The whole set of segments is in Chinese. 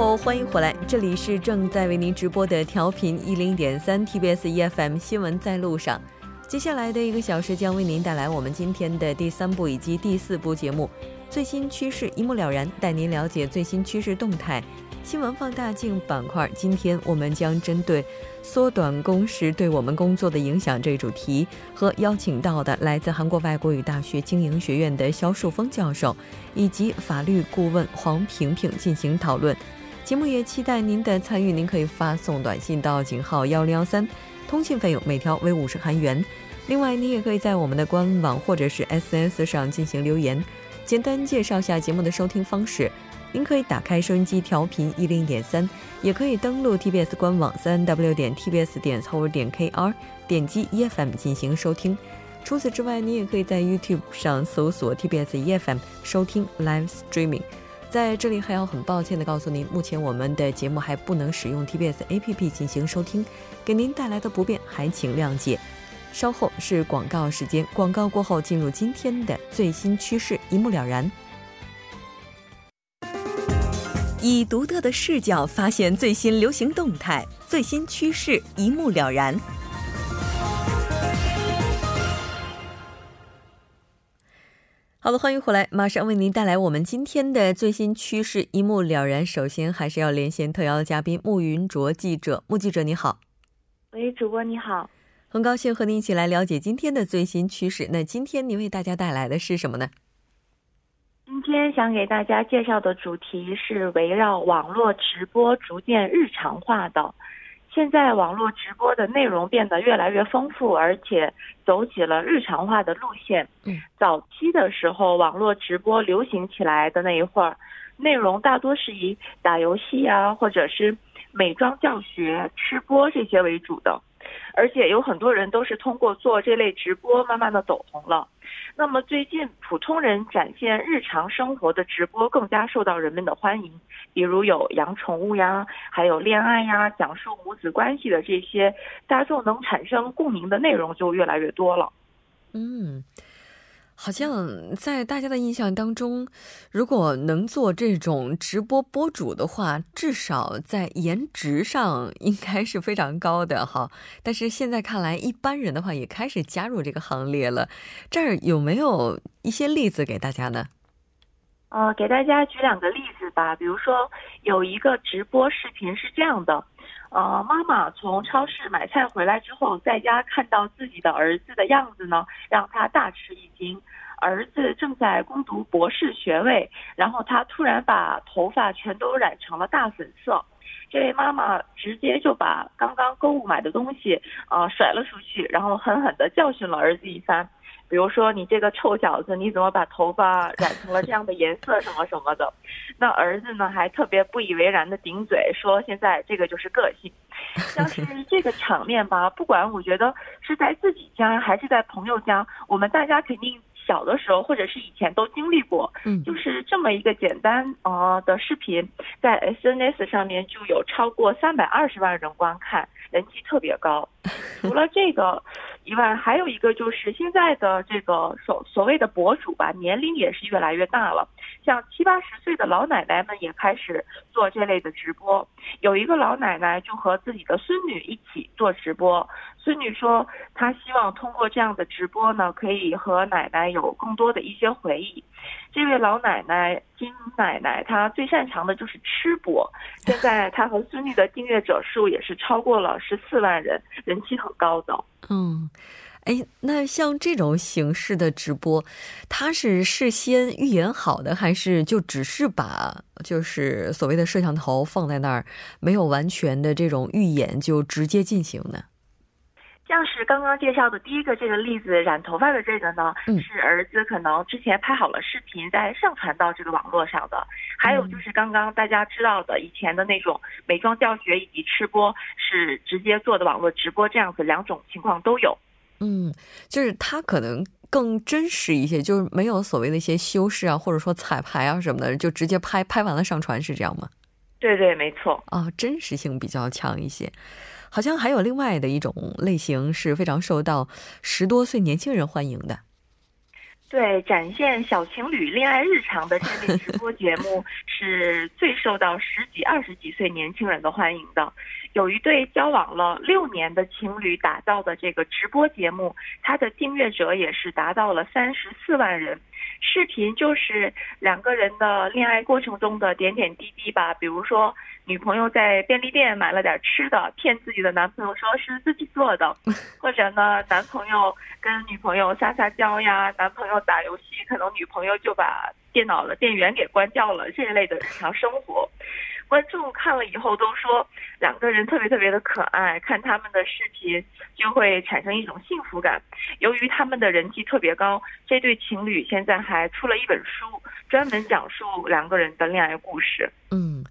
后欢迎回来，这里是正在为您直播的调频一零点三 TBS EFM 新闻在路上。接下来的一个小时将为您带来我们今天的第三部以及第四部节目，最新趋势一目了然，带您了解最新趋势动态。新闻放大镜板块，今天我们将针对缩短工时对我们工作的影响这一主题，和邀请到的来自韩国外国语大学经营学院的肖树峰教授，以及法律顾问黄平平进行讨论。节目也期待您的参与，您可以发送短信到井号幺零幺三，通信费用每条为五十韩元。另外，您也可以在我们的官网或者是 SNS 上进行留言。简单介绍下节目的收听方式。您可以打开收音机调频一零点三，也可以登录 TBS 官网三 W 点 TBS 点 c o 点 KR，点击 EFM 进行收听。除此之外，你也可以在 YouTube 上搜索 TBS EFM 收听 Live Streaming。在这里还要很抱歉的告诉您，目前我们的节目还不能使用 TBS APP 进行收听，给您带来的不便还请谅解。稍后是广告时间，广告过后进入今天的最新趋势，一目了然。以独特的视角发现最新流行动态、最新趋势，一目了然。好的，欢迎回来，马上为您带来我们今天的最新趋势，一目了然。首先，还是要连线特邀的嘉宾穆云卓记者，穆记者你好。喂，主播你好，很高兴和您一起来了解今天的最新趋势。那今天您为大家带来的是什么呢？今天想给大家介绍的主题是围绕网络直播逐渐日常化的。现在网络直播的内容变得越来越丰富，而且走起了日常化的路线。嗯，早期的时候，网络直播流行起来的那一会儿，内容大多是以打游戏啊，或者是美妆教学、吃播这些为主的。而且有很多人都是通过做这类直播，慢慢的走红了。那么最近普通人展现日常生活的直播更加受到人们的欢迎，比如有养宠物呀，还有恋爱呀，讲述母子关系的这些大众能产生共鸣的内容就越来越多了。嗯。好像在大家的印象当中，如果能做这种直播播主的话，至少在颜值上应该是非常高的哈。但是现在看来，一般人的话也开始加入这个行列了。这儿有没有一些例子给大家呢？呃，给大家举两个例子吧。比如说，有一个直播视频是这样的：呃，妈妈从超市买菜回来之后，在家看到自己的儿子的样子呢，让他大吃一惊。儿子正在攻读博士学位，然后他突然把头发全都染成了大粉色，这位妈妈直接就把刚刚购物买的东西啊甩了出去，然后狠狠地教训了儿子一番，比如说你这个臭小子，你怎么把头发 染成了这样的颜色什么什么的，那儿子呢还特别不以为然的顶嘴说现在这个就是个性，像是这个场面吧，不管我觉得是在自己家还是在朋友家，我们大家肯定。小的时候，或者是以前都经历过，嗯，就是这么一个简单呃的视频，在 SNS 上面就有超过三百二十万人观看，人气特别高。除了这个以外，还有一个就是现在的这个所所谓的博主吧，年龄也是越来越大了，像七八十岁的老奶奶们也开始做这类的直播。有一个老奶奶就和自己的孙女一起做直播。孙女说，她希望通过这样的直播呢，可以和奶奶有更多的一些回忆。这位老奶奶金奶奶，她最擅长的就是吃播。现在她和孙女的订阅者数也是超过了十四万人，人气很高的。嗯，哎，那像这种形式的直播，它是事先预演好的，还是就只是把就是所谓的摄像头放在那儿，没有完全的这种预演就直接进行呢？像是刚刚介绍的第一个这个例子，染头发的这个呢，是儿子可能之前拍好了视频，再上传到这个网络上的。还有就是刚刚大家知道的以前的那种美妆教学以及吃播，是直接做的网络直播，这样子两种情况都有。嗯，就是他可能更真实一些，就是没有所谓的一些修饰啊，或者说彩排啊什么的，就直接拍拍完了上传，是这样吗？对对，没错。啊，真实性比较强一些。好像还有另外的一种类型是非常受到十多岁年轻人欢迎的。对，展现小情侣恋爱日常的这类直播节目 是最受到十几、二十几岁年轻人的欢迎的。有一对交往了六年的情侣打造的这个直播节目，它的订阅者也是达到了三十四万人。视频就是两个人的恋爱过程中的点点滴滴吧，比如说女朋友在便利店买了点吃的，骗自己的男朋友说是自己做的，或者呢，男朋友跟女朋友撒撒娇呀，男朋友打游戏，可能女朋友就把电脑的电源给关掉了，这一类的日常生活。观众看了以后都说两个人特别特别的可爱，看他们的视频就会产生一种幸福感。由于他们的人气特别高，这对情侣现在还出了一本书，专门讲述两个人的恋爱故事。嗯，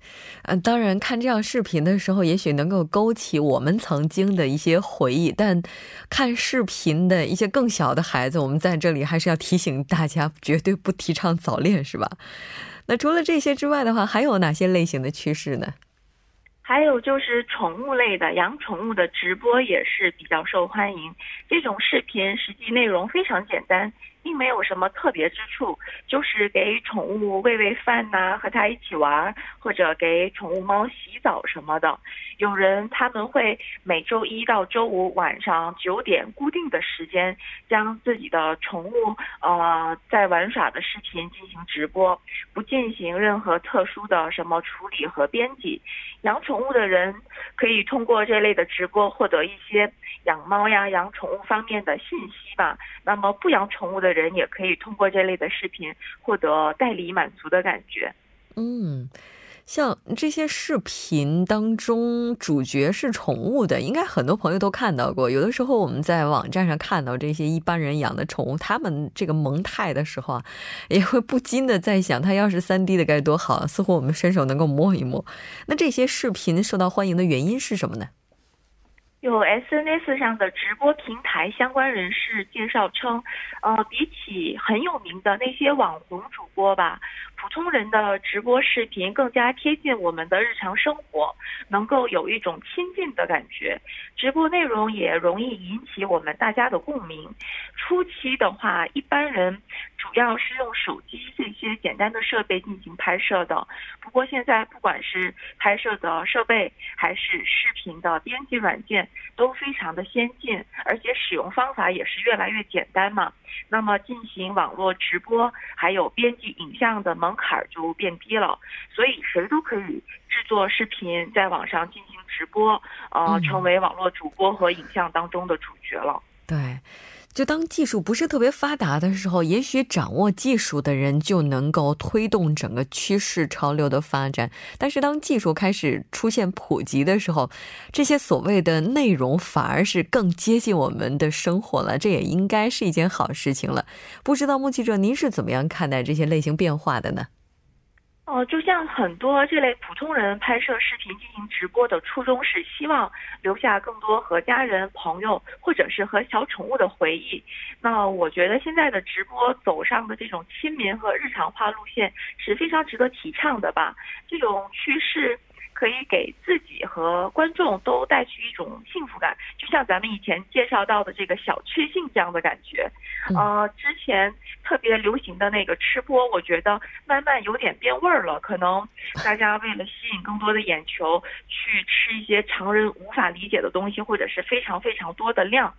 嗯，当然看这样视频的时候，也许能够勾起我们曾经的一些回忆。但看视频的一些更小的孩子，我们在这里还是要提醒大家，绝对不提倡早恋，是吧？那除了这些之外的话，还有哪些类型的趋势呢？还有就是宠物类的，养宠物的直播也是比较受欢迎。这种视频实际内容非常简单。并没有什么特别之处，就是给宠物喂喂饭呐，和它一起玩，或者给宠物猫洗澡什么的。有人他们会每周一到周五晚上九点固定的时间，将自己的宠物呃在玩耍的视频进行直播，不进行任何特殊的什么处理和编辑。养宠物的人可以通过这类的直播获得一些养猫呀、养宠物方面的信息吧。那么不养宠物的的人也可以通过这类的视频获得代理满足的感觉。嗯，像这些视频当中主角是宠物的，应该很多朋友都看到过。有的时候我们在网站上看到这些一般人养的宠物，他们这个萌态的时候啊，也会不禁的在想，它要是三 D 的该多好。似乎我们伸手能够摸一摸。那这些视频受到欢迎的原因是什么呢？有 SNS 上的直播平台相关人士介绍称，呃，比起很有名的那些网红主播吧，普通人的直播视频更加贴近我们的日常生活，能够有一种亲近的感觉。直播内容也容易引起我们大家的共鸣。初期的话，一般人主要是用手机这些简单的设备进行拍摄的。不过现在，不管是拍摄的设备还是视频的编辑软件，都非常的先进，而且使用方法也是越来越简单嘛。那么进行网络直播，还有编辑影像的门槛就变低了，所以谁都可以制作视频，在网上进行直播，呃，成为网络主播和影像当中的主角了。对。就当技术不是特别发达的时候，也许掌握技术的人就能够推动整个趋势潮流的发展。但是当技术开始出现普及的时候，这些所谓的内容反而是更接近我们的生活了。这也应该是一件好事情了。不知道目击者您是怎么样看待这些类型变化的呢？哦，就像很多这类普通人拍摄视频进行直播的初衷是希望留下更多和家人、朋友或者是和小宠物的回忆。那我觉得现在的直播走上的这种亲民和日常化路线是非常值得提倡的吧？这种趋势。可以给自己和观众都带去一种幸福感，就像咱们以前介绍到的这个小确幸这样的感觉。呃，之前特别流行的那个吃播，我觉得慢慢有点变味儿了。可能大家为了吸引更多的眼球，去吃一些常人无法理解的东西，或者是非常非常多的量。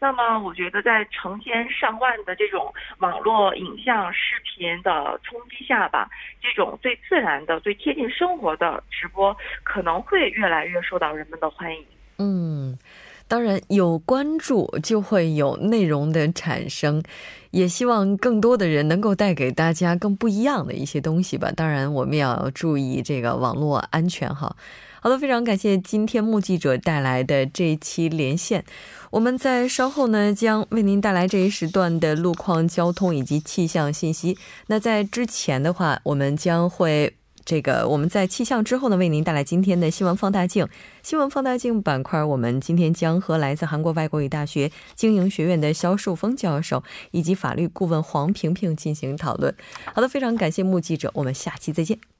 那么，我觉得在成千上万的这种网络影像视频的冲击下吧，这种最自然的、最贴近生活的直播。可能会越来越受到人们的欢迎。嗯，当然有关注就会有内容的产生，也希望更多的人能够带给大家更不一样的一些东西吧。当然，我们也要注意这个网络安全哈。好的，非常感谢今天目击者带来的这一期连线。我们在稍后呢将为您带来这一时段的路况、交通以及气象信息。那在之前的话，我们将会。这个我们在气象之后呢，为您带来今天的新闻放大镜。新闻放大镜板块，我们今天将和来自韩国外国语大学经营学院的肖树峰教授以及法律顾问黄平平进行讨论。好的，非常感谢穆记者，我们下期再见。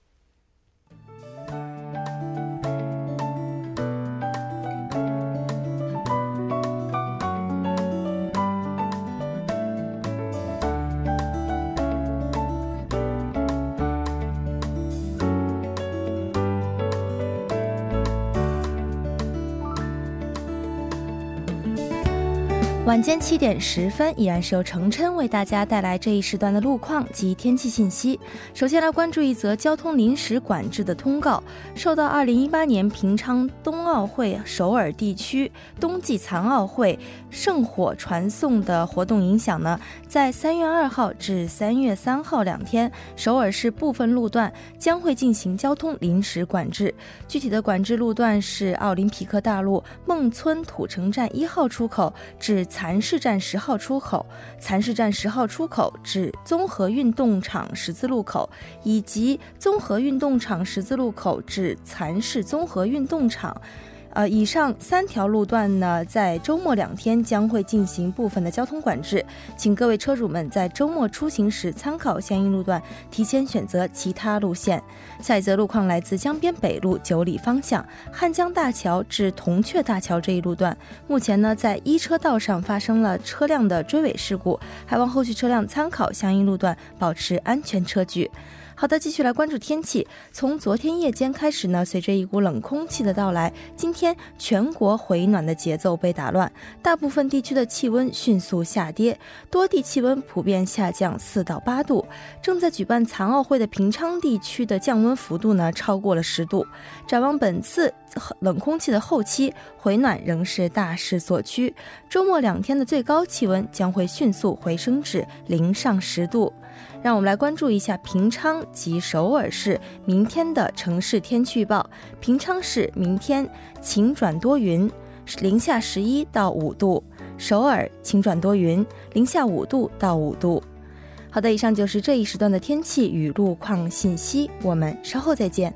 晚间七点十分，依然是由程琛为大家带来这一时段的路况及天气信息。首先来关注一则交通临时管制的通告。受到二零一八年平昌冬奥会首尔地区冬季残奥会圣火传送的活动影响呢，在三月二号至三月三号两天，首尔市部分路段将会进行交通临时管制。具体的管制路段是奥林匹克大路孟村土城站一号出口至。蚕市站十号出口、蚕市站十号出口至综合运动场十字路口，以及综合运动场十字路口至蚕市综合运动场。呃，以上三条路段呢，在周末两天将会进行部分的交通管制，请各位车主们在周末出行时参考相应路段，提前选择其他路线。下一则路况来自江边北路九里方向汉江大桥至铜雀大桥这一路段，目前呢在一车道上发生了车辆的追尾事故，还望后续车辆参考相应路段，保持安全车距。好的，继续来关注天气。从昨天夜间开始呢，随着一股冷空气的到来，今天全国回暖的节奏被打乱，大部分地区的气温迅速下跌，多地气温普遍下降四到八度。正在举办残奥会的平昌地区的降温幅度呢，超过了十度。展望本次冷空气的后期回暖仍是大势所趋，周末两天的最高气温将会迅速回升至零上十度。让我们来关注一下平昌及首尔市明天的城市天气预报。平昌市明天晴转多云，零下十一到五度；首尔晴转多云，零下五度到五度。好的，以上就是这一时段的天气与路况信息，我们稍后再见。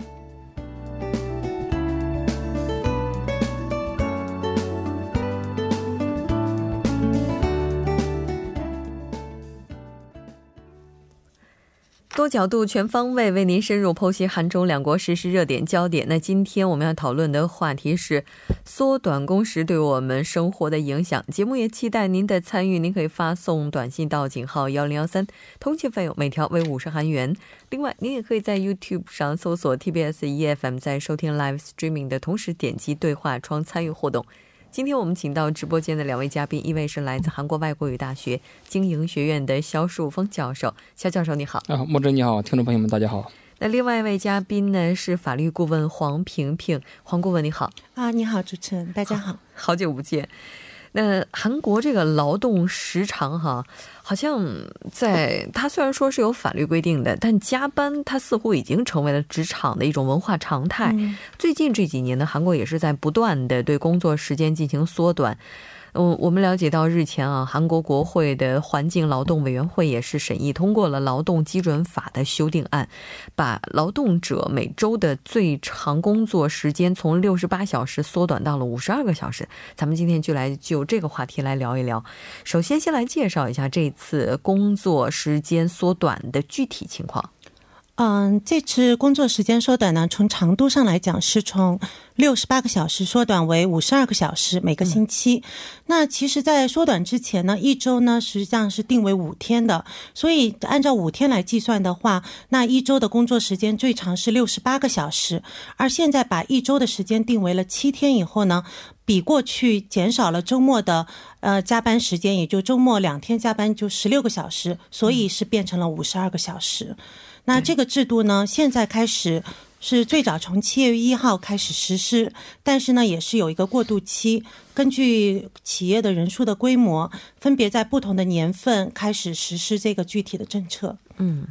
多角度、全方位为您深入剖析韩中两国实时热点焦点。那今天我们要讨论的话题是缩短工时对我们生活的影响。节目也期待您的参与，您可以发送短信到井号幺零幺三，通信费用每条为五十韩元。另外，您也可以在 YouTube 上搜索 TBS EFM，在收听 Live Streaming 的同时点击对话窗参与互动。今天我们请到直播间的两位嘉宾，一位是来自韩国外国语大学经营学院的肖树峰教授，肖教授你好。啊，莫真你好，听众朋友们大家好。那另外一位嘉宾呢是法律顾问黄萍萍，黄顾问你好。啊，你好，主持人，大家好，好久不见。那韩国这个劳动时长哈，好像在它虽然说是有法律规定的，但加班它似乎已经成为了职场的一种文化常态。最近这几年呢，韩国也是在不断的对工作时间进行缩短。嗯，我们了解到日前啊，韩国国会的环境劳动委员会也是审议通过了劳动基准法的修订案，把劳动者每周的最长工作时间从六十八小时缩短到了五十二个小时。咱们今天就来就这个话题来聊一聊。首先，先来介绍一下这次工作时间缩短的具体情况。嗯，这次工作时间缩短呢，从长度上来讲是从六十八个小时缩短为五十二个小时每个星期。那其实，在缩短之前呢，一周呢实际上是定为五天的，所以按照五天来计算的话，那一周的工作时间最长是六十八个小时。而现在把一周的时间定为了七天以后呢，比过去减少了周末的呃加班时间，也就周末两天加班就十六个小时，所以是变成了五十二个小时。那这个制度呢，现在开始是最早从七月一号开始实施，但是呢，也是有一个过渡期，根据企业的人数的规模，分别在不同的年份开始实施这个具体的政策。嗯，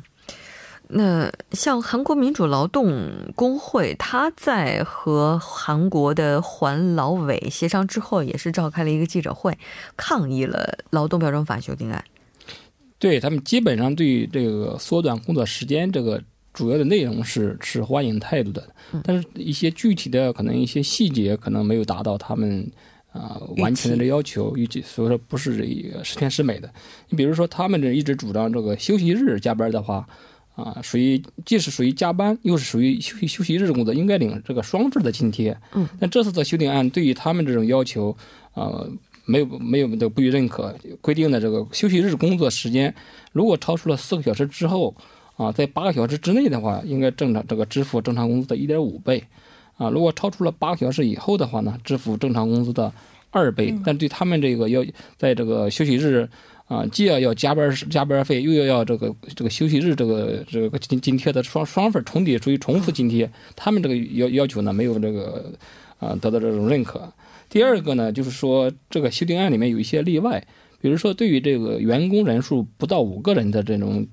那像韩国民主劳动工会，他在和韩国的环劳委协商之后，也是召开了一个记者会，抗议了劳动标准法修订案。对他们基本上对这个缩短工作时间这个主要的内容是持欢迎态度的，但是一些具体的可能一些细节可能没有达到他们啊完全的要求，预计所以说不是一个十全十美的。你比如说他们这一直主张这个休息日加班的话，啊属于既是属于加班，又是属于休息休息日工作，应该领这个双份的津贴。嗯，但这次的修订案对于他们这种要求，呃。没有没有都不予认可，规定的这个休息日工作时间，如果超出了四个小时之后，啊，在八个小时之内的话，应该正常这个支付正常工资的一点五倍，啊，如果超出了八个小时以后的话呢，支付正常工资的二倍，但对他们这个要在这个休息日。啊，既要要加班加班费，又要要这个这个休息日这个这个津津贴的双双份重叠，属于重复津贴。他们这个要要求呢，没有这个啊得到这种认可。第二个呢，就是说这个修订案里面有一些例外，比如说对于这个员工人数不到五个人的这种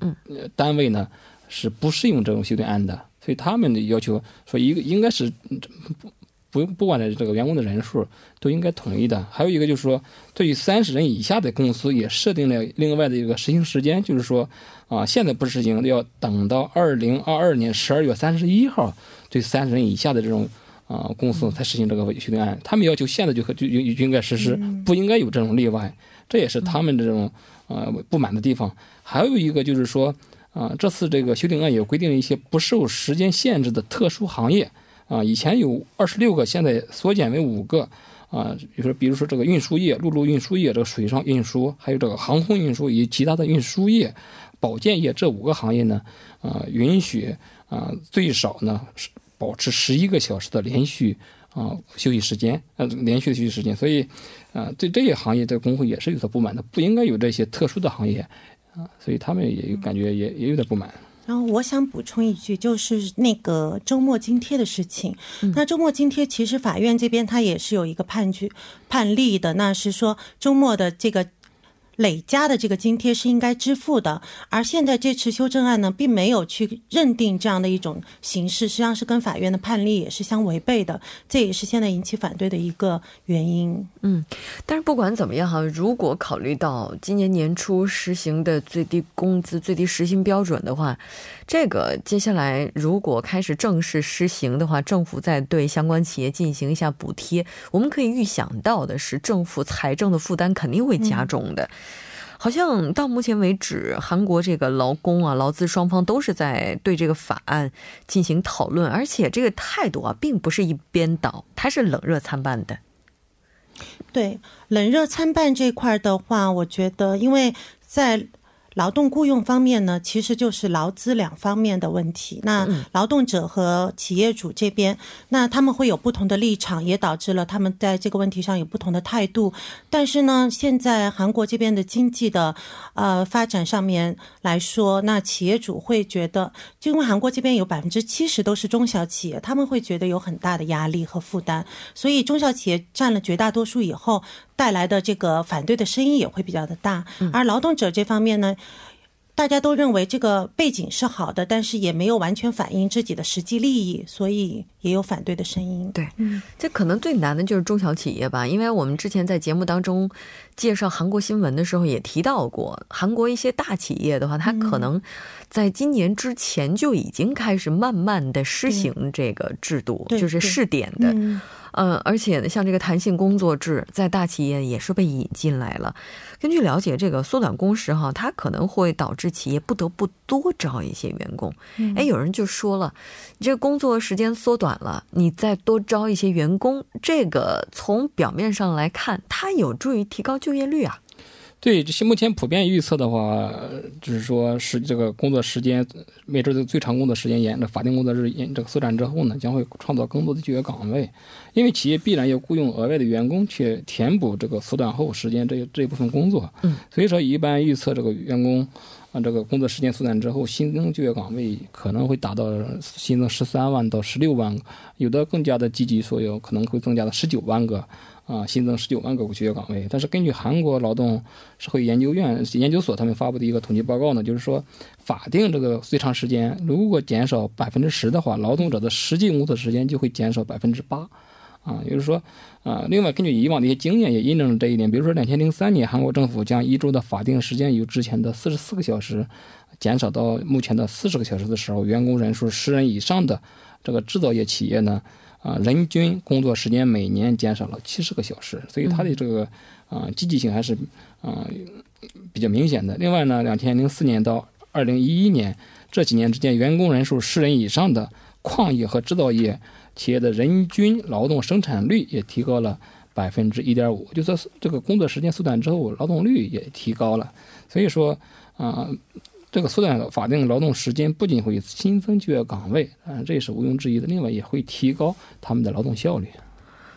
单位呢，是不适用这种修订案的。所以他们的要求说一个应该是不。不不管的这个员工的人数都应该统一的。还有一个就是说，对于三十人以下的公司也设定了另外的一个实行时间，就是说，啊，现在不实行，要等到二零二二年十二月三十一号，对三十人以下的这种啊公司才实行这个修订案。他们要求现在就就就应该实施，不应该有这种例外。这也是他们这种呃不满的地方。还有一个就是说，啊，这次这个修订案也规定了一些不受时间限制的特殊行业。啊，以前有二十六个，现在缩减为五个。啊，比如说，比如说这个运输业、陆路运输业、这个水上运输，还有这个航空运输以及其他的运输业、保健业这五个行业呢，啊，允许啊最少呢是保持十一个小时的连续啊休息时间，呃，连续的休息时间。所以，啊，对这些行业的工会也是有所不满的，不应该有这些特殊的行业，啊，所以他们也有感觉也也有点不满。然后我想补充一句，就是那个周末津贴的事情。那周末津贴其实法院这边他也是有一个判决判例的，那是说周末的这个。累加的这个津贴是应该支付的，而现在这次修正案呢，并没有去认定这样的一种形式，实际上是跟法院的判例也是相违背的，这也是现在引起反对的一个原因。嗯，但是不管怎么样哈，如果考虑到今年年初实行的最低工资、最低时薪标准的话，这个接下来如果开始正式施行的话，政府在对相关企业进行一下补贴，我们可以预想到的是，政府财政的负担肯定会加重的。好像到目前为止，韩国这个劳工啊、劳资双方都是在对这个法案进行讨论，而且这个态度啊，并不是一边倒，它是冷热参半的。对，冷热参半这块的话，我觉得，因为在。劳动雇佣方面呢，其实就是劳资两方面的问题。那劳动者和企业主这边，那他们会有不同的立场，也导致了他们在这个问题上有不同的态度。但是呢，现在韩国这边的经济的呃发展上面来说，那企业主会觉得，就因为韩国这边有百分之七十都是中小企业，他们会觉得有很大的压力和负担，所以中小企业占了绝大多数以后。带来的这个反对的声音也会比较的大，而劳动者这方面呢，大家都认为这个背景是好的，但是也没有完全反映自己的实际利益，所以也有反对的声音。对，这可能最难的就是中小企业吧，因为我们之前在节目当中介绍韩国新闻的时候也提到过，韩国一些大企业的话，它可能在今年之前就已经开始慢慢的施行这个制度，就是试点的。嗯，而且呢，像这个弹性工作制，在大企业也是被引进来了。根据了解，这个缩短工时哈，它可能会导致企业不得不多招一些员工。哎，有人就说了，你这工作时间缩短了，你再多招一些员工，这个从表面上来看，它有助于提高就业率啊。对，这些目前普遍预测的话，就是说是这个工作时间，每周的最长工作时间延着法定工作日延这个缩短之后呢，将会创造更多的就业岗位，因为企业必然要雇佣额外的员工去填补这个缩短后时间这这一部分工作。嗯，所以说一般预测这个员工啊，这个工作时间缩短之后，新增就业岗位可能会达到新增十三万到十六万，有的更加的积极，说有可能会增加到十九万个。啊，新增十九万个就业岗位，但是根据韩国劳动社会研究院研究所他们发布的一个统计报告呢，就是说法定这个最长时间如果减少百分之十的话，劳动者的实际工作时间就会减少百分之八，啊，也就是说，啊，另外根据以往的一些经验也印证了这一点，比如说两千零三年韩国政府将一周的法定时间由之前的四十四个小时减少到目前的四十个小时的时候，员工人数十人以上的这个制造业企业呢。啊，人均工作时间每年减少了七十个小时，所以它的这个啊积极性还是啊比较明显的。另外呢，两千零四年到二零一一年这几年之间，员工人数十人以上的矿业和制造业企业的人均劳动生产率也提高了百分之一点五，就说这个工作时间缩短之后，劳动率也提高了。所以说啊。这个缩短法定劳动时间不仅会新增就业岗位，啊，这也是毋庸置疑的。另外，也会提高他们的劳动效率。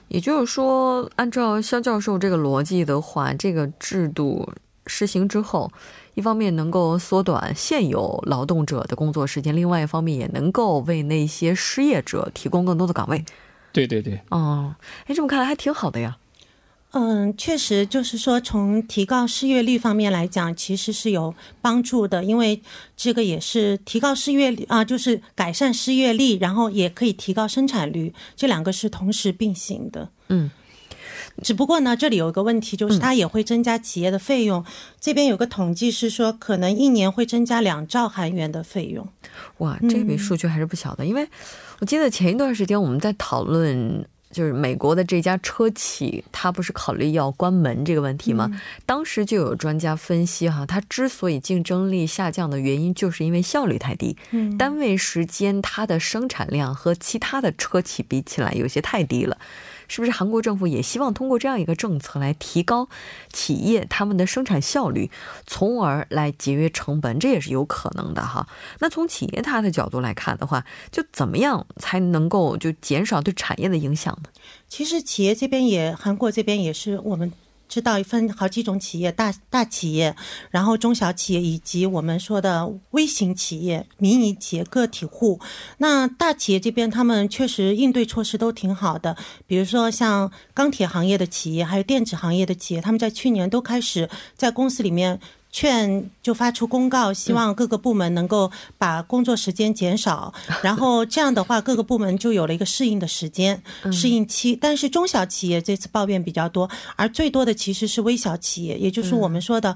也就是说，按照肖教授这个逻辑的话，这个制度实行之后，一方面能够缩短现有劳动者的工作时间，另外一方面也能够为那些失业者提供更多的岗位。对对对。哦，哎，这么看来还挺好的呀。嗯，确实，就是说从提高失业率方面来讲，其实是有帮助的，因为这个也是提高失业率啊，就是改善失业率，然后也可以提高生产率，这两个是同时并行的。嗯，只不过呢，这里有一个问题，就是它也会增加企业的费用。这边有个统计是说，可能一年会增加两兆韩元的费用。哇，这笔数据还是不小的，因为我记得前一段时间我们在讨论。就是美国的这家车企，它不是考虑要关门这个问题吗？当时就有专家分析哈，它之所以竞争力下降的原因，就是因为效率太低，单位时间它的生产量和其他的车企比起来有些太低了。是不是韩国政府也希望通过这样一个政策来提高企业他们的生产效率，从而来节约成本？这也是有可能的哈。那从企业它的角度来看的话，就怎么样才能够就减少对产业的影响呢？其实企业这边也，韩国这边也是我们。知道分好几种企业，大大企业，然后中小企业，以及我们说的微型企业、民营企业、个体户。那大企业这边，他们确实应对措施都挺好的，比如说像钢铁行业的企业，还有电子行业的企业，他们在去年都开始在公司里面。劝就发出公告，希望各个部门能够把工作时间减少，然后这样的话，各个部门就有了一个适应的时间、适应期。但是中小企业这次抱怨比较多，而最多的其实是微小企业，也就是我们说的，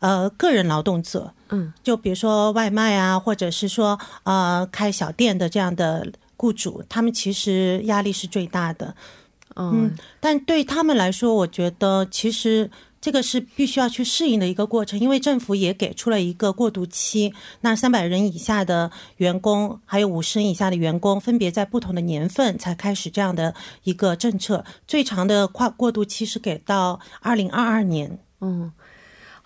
呃，个人劳动者。嗯，就比如说外卖啊，或者是说呃开小店的这样的雇主，他们其实压力是最大的。嗯，但对他们来说，我觉得其实。这个是必须要去适应的一个过程，因为政府也给出了一个过渡期。那三百人以下的员工，还有五十人以下的员工，分别在不同的年份才开始这样的一个政策。最长的跨过渡期是给到二零二二年。嗯。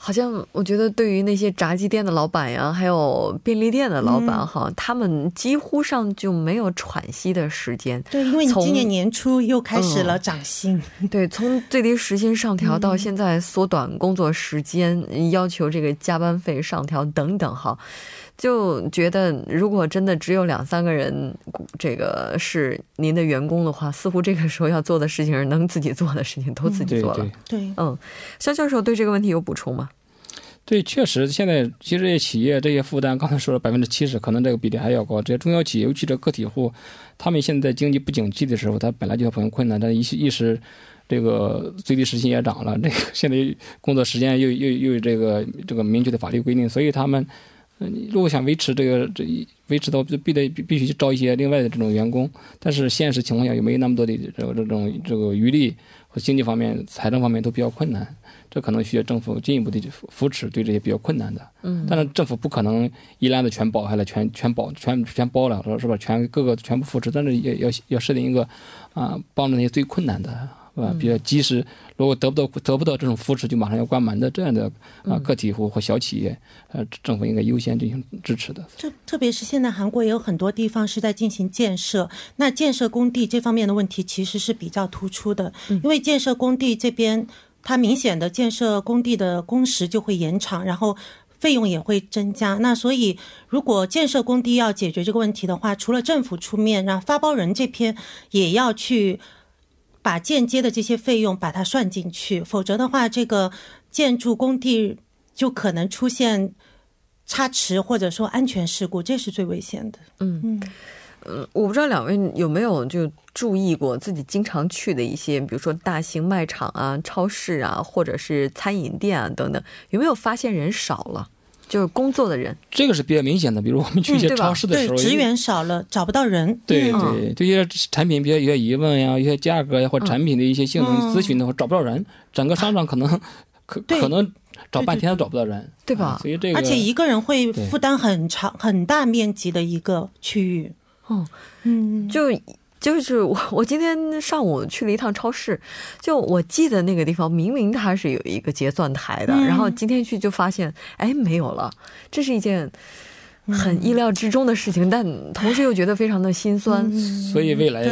好像我觉得，对于那些炸鸡店的老板呀，还有便利店的老板哈，他们几乎上就没有喘息的时间。对，因为你今年年初又开始了涨薪。对，从最低时薪上调到现在缩短工作时间，要求这个加班费上调等等哈。就觉得，如果真的只有两三个人，这个是您的员工的话，似乎这个时候要做的事情是能自己做的事情都自己做了。对，嗯，肖教授对这个问题有补充吗？对，确实，现在其实这些企业这些负担，刚才说了百分之七十，可能这个比例还要高。这些中小企业，尤其这个体户，他们现在经济不景气的时候，他本来就很困难，但一一时这个最低时薪也涨了，这个现在工作时间又又又这个这个明确的法律规定，所以他们。嗯，如果想维持这个这维持到必得必须去招一些另外的这种员工，但是现实情况下又没有那么多的这个这种这个余力和经济方面、财政方面都比较困难，这可能需要政府进一步的扶持，对这些比较困难的。嗯，但是政府不可能一揽子全包下来，全全包全全包了，是吧？全各个全部扶持，但是也要要设定一个啊，帮助那些最困难的。是吧？比较及时，如果得不到得不到这种扶持，就马上要关门的这样的啊个体户或小企业，呃，政府应该优先进行支持的。特特别是现在韩国也有很多地方是在进行建设，那建设工地这方面的问题其实是比较突出的，因为建设工地这边它明显的建设工地的工时就会延长，然后费用也会增加。那所以如果建设工地要解决这个问题的话，除了政府出面，让发包人这边也要去。把间接的这些费用把它算进去，否则的话，这个建筑工地就可能出现差池或者说安全事故，这是最危险的。嗯嗯嗯，我不知道两位有没有就注意过自己经常去的一些，比如说大型卖场啊、超市啊，或者是餐饮店啊等等，有没有发现人少了？就是工作的人，这个是比较明显的。比如我们去一些超市的时候，职员少了，找不到人。对对，对一些产品比较有些疑问呀，一些价格呀，或产品的一些性能咨询的话，找不到人，整个商场可能可可能找半天都找不到人，对吧？所以这个，而且一个人会负担很长很大面积的一个区域。哦，嗯，就。就是我，我今天上午去了一趟超市，就我记得那个地方明明它是有一个结算台的，然后今天去就发现，哎，没有了。这是一件很意料之中的事情，但同时又觉得非常的心酸。所以未来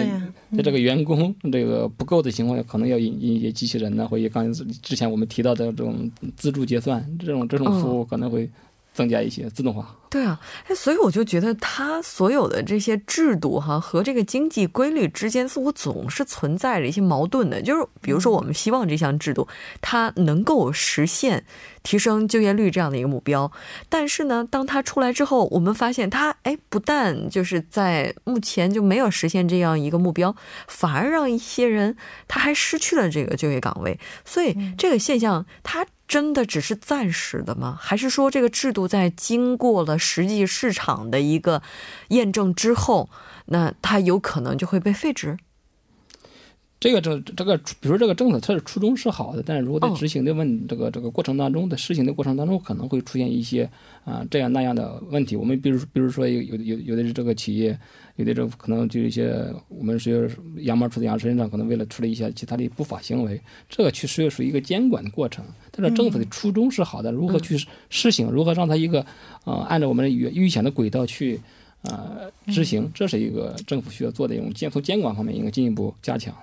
在这个员工这个不够的情况下，可能要引引一些机器人呢，或者刚才之前我们提到的这种自助结算这种这种服务可能会增加一些自动化。对啊，哎，所以我就觉得他所有的这些制度哈和这个经济规律之间似乎总是存在着一些矛盾的。就是比如说，我们希望这项制度它能够实现提升就业率这样的一个目标，但是呢，当它出来之后，我们发现它哎不但就是在目前就没有实现这样一个目标，反而让一些人他还失去了这个就业岗位。所以这个现象它。真的只是暂时的吗？还是说这个制度在经过了实际市场的一个验证之后，那它有可能就会被废止？这个政这个，比如说这个政策，它的初衷是好的，但是如果在执行的问、这个这个过程当中，在实行的过程当中，可能会出现一些啊、这样那样的问题。我们比如比如说有有有有的是这个企业，有的这个可能就一些我们是羊毛出在羊身上，可能为了处理一些其他的不法行为，这个确实属于一个监管的过程。但是政府的初衷是好的，如何去施行，如何让它一个呃按照我们预预想的轨道去呃执行，这是一个政府需要做的一种监从监管方面应该进一步加强。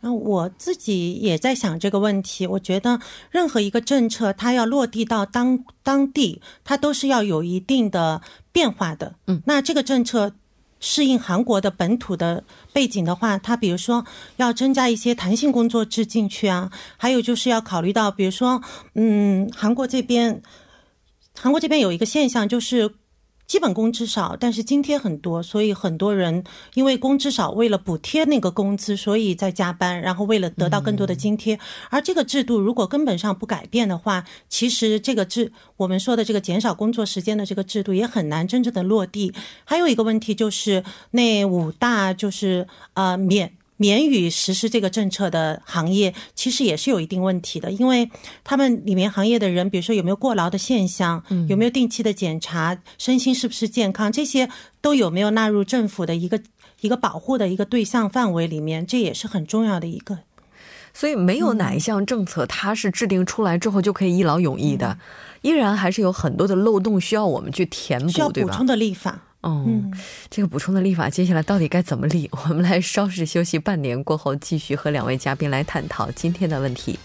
那我自己也在想这个问题。我觉得任何一个政策，它要落地到当当地，它都是要有一定的变化的。嗯，那这个政策适应韩国的本土的背景的话，它比如说要增加一些弹性工作制进去啊，还有就是要考虑到，比如说，嗯，韩国这边，韩国这边有一个现象就是。基本工资少，但是津贴很多，所以很多人因为工资少，为了补贴那个工资，所以在加班，然后为了得到更多的津贴。而这个制度如果根本上不改变的话，其实这个制我们说的这个减少工作时间的这个制度也很难真正的落地。还有一个问题就是那五大就是呃免。免予实施这个政策的行业，其实也是有一定问题的，因为他们里面行业的人，比如说有没有过劳的现象，有没有定期的检查，身心是不是健康，这些都有没有纳入政府的一个一个保护的一个对象范围里面，这也是很重要的一个。所以没有哪一项政策它是制定出来之后就可以一劳永逸的，依然还是有很多的漏洞需要我们去填补，需要？补充的立法。哦，这个补充的立法接下来到底该怎么立？我们来稍事休息，半年过后继续和两位嘉宾来探讨今天的问题。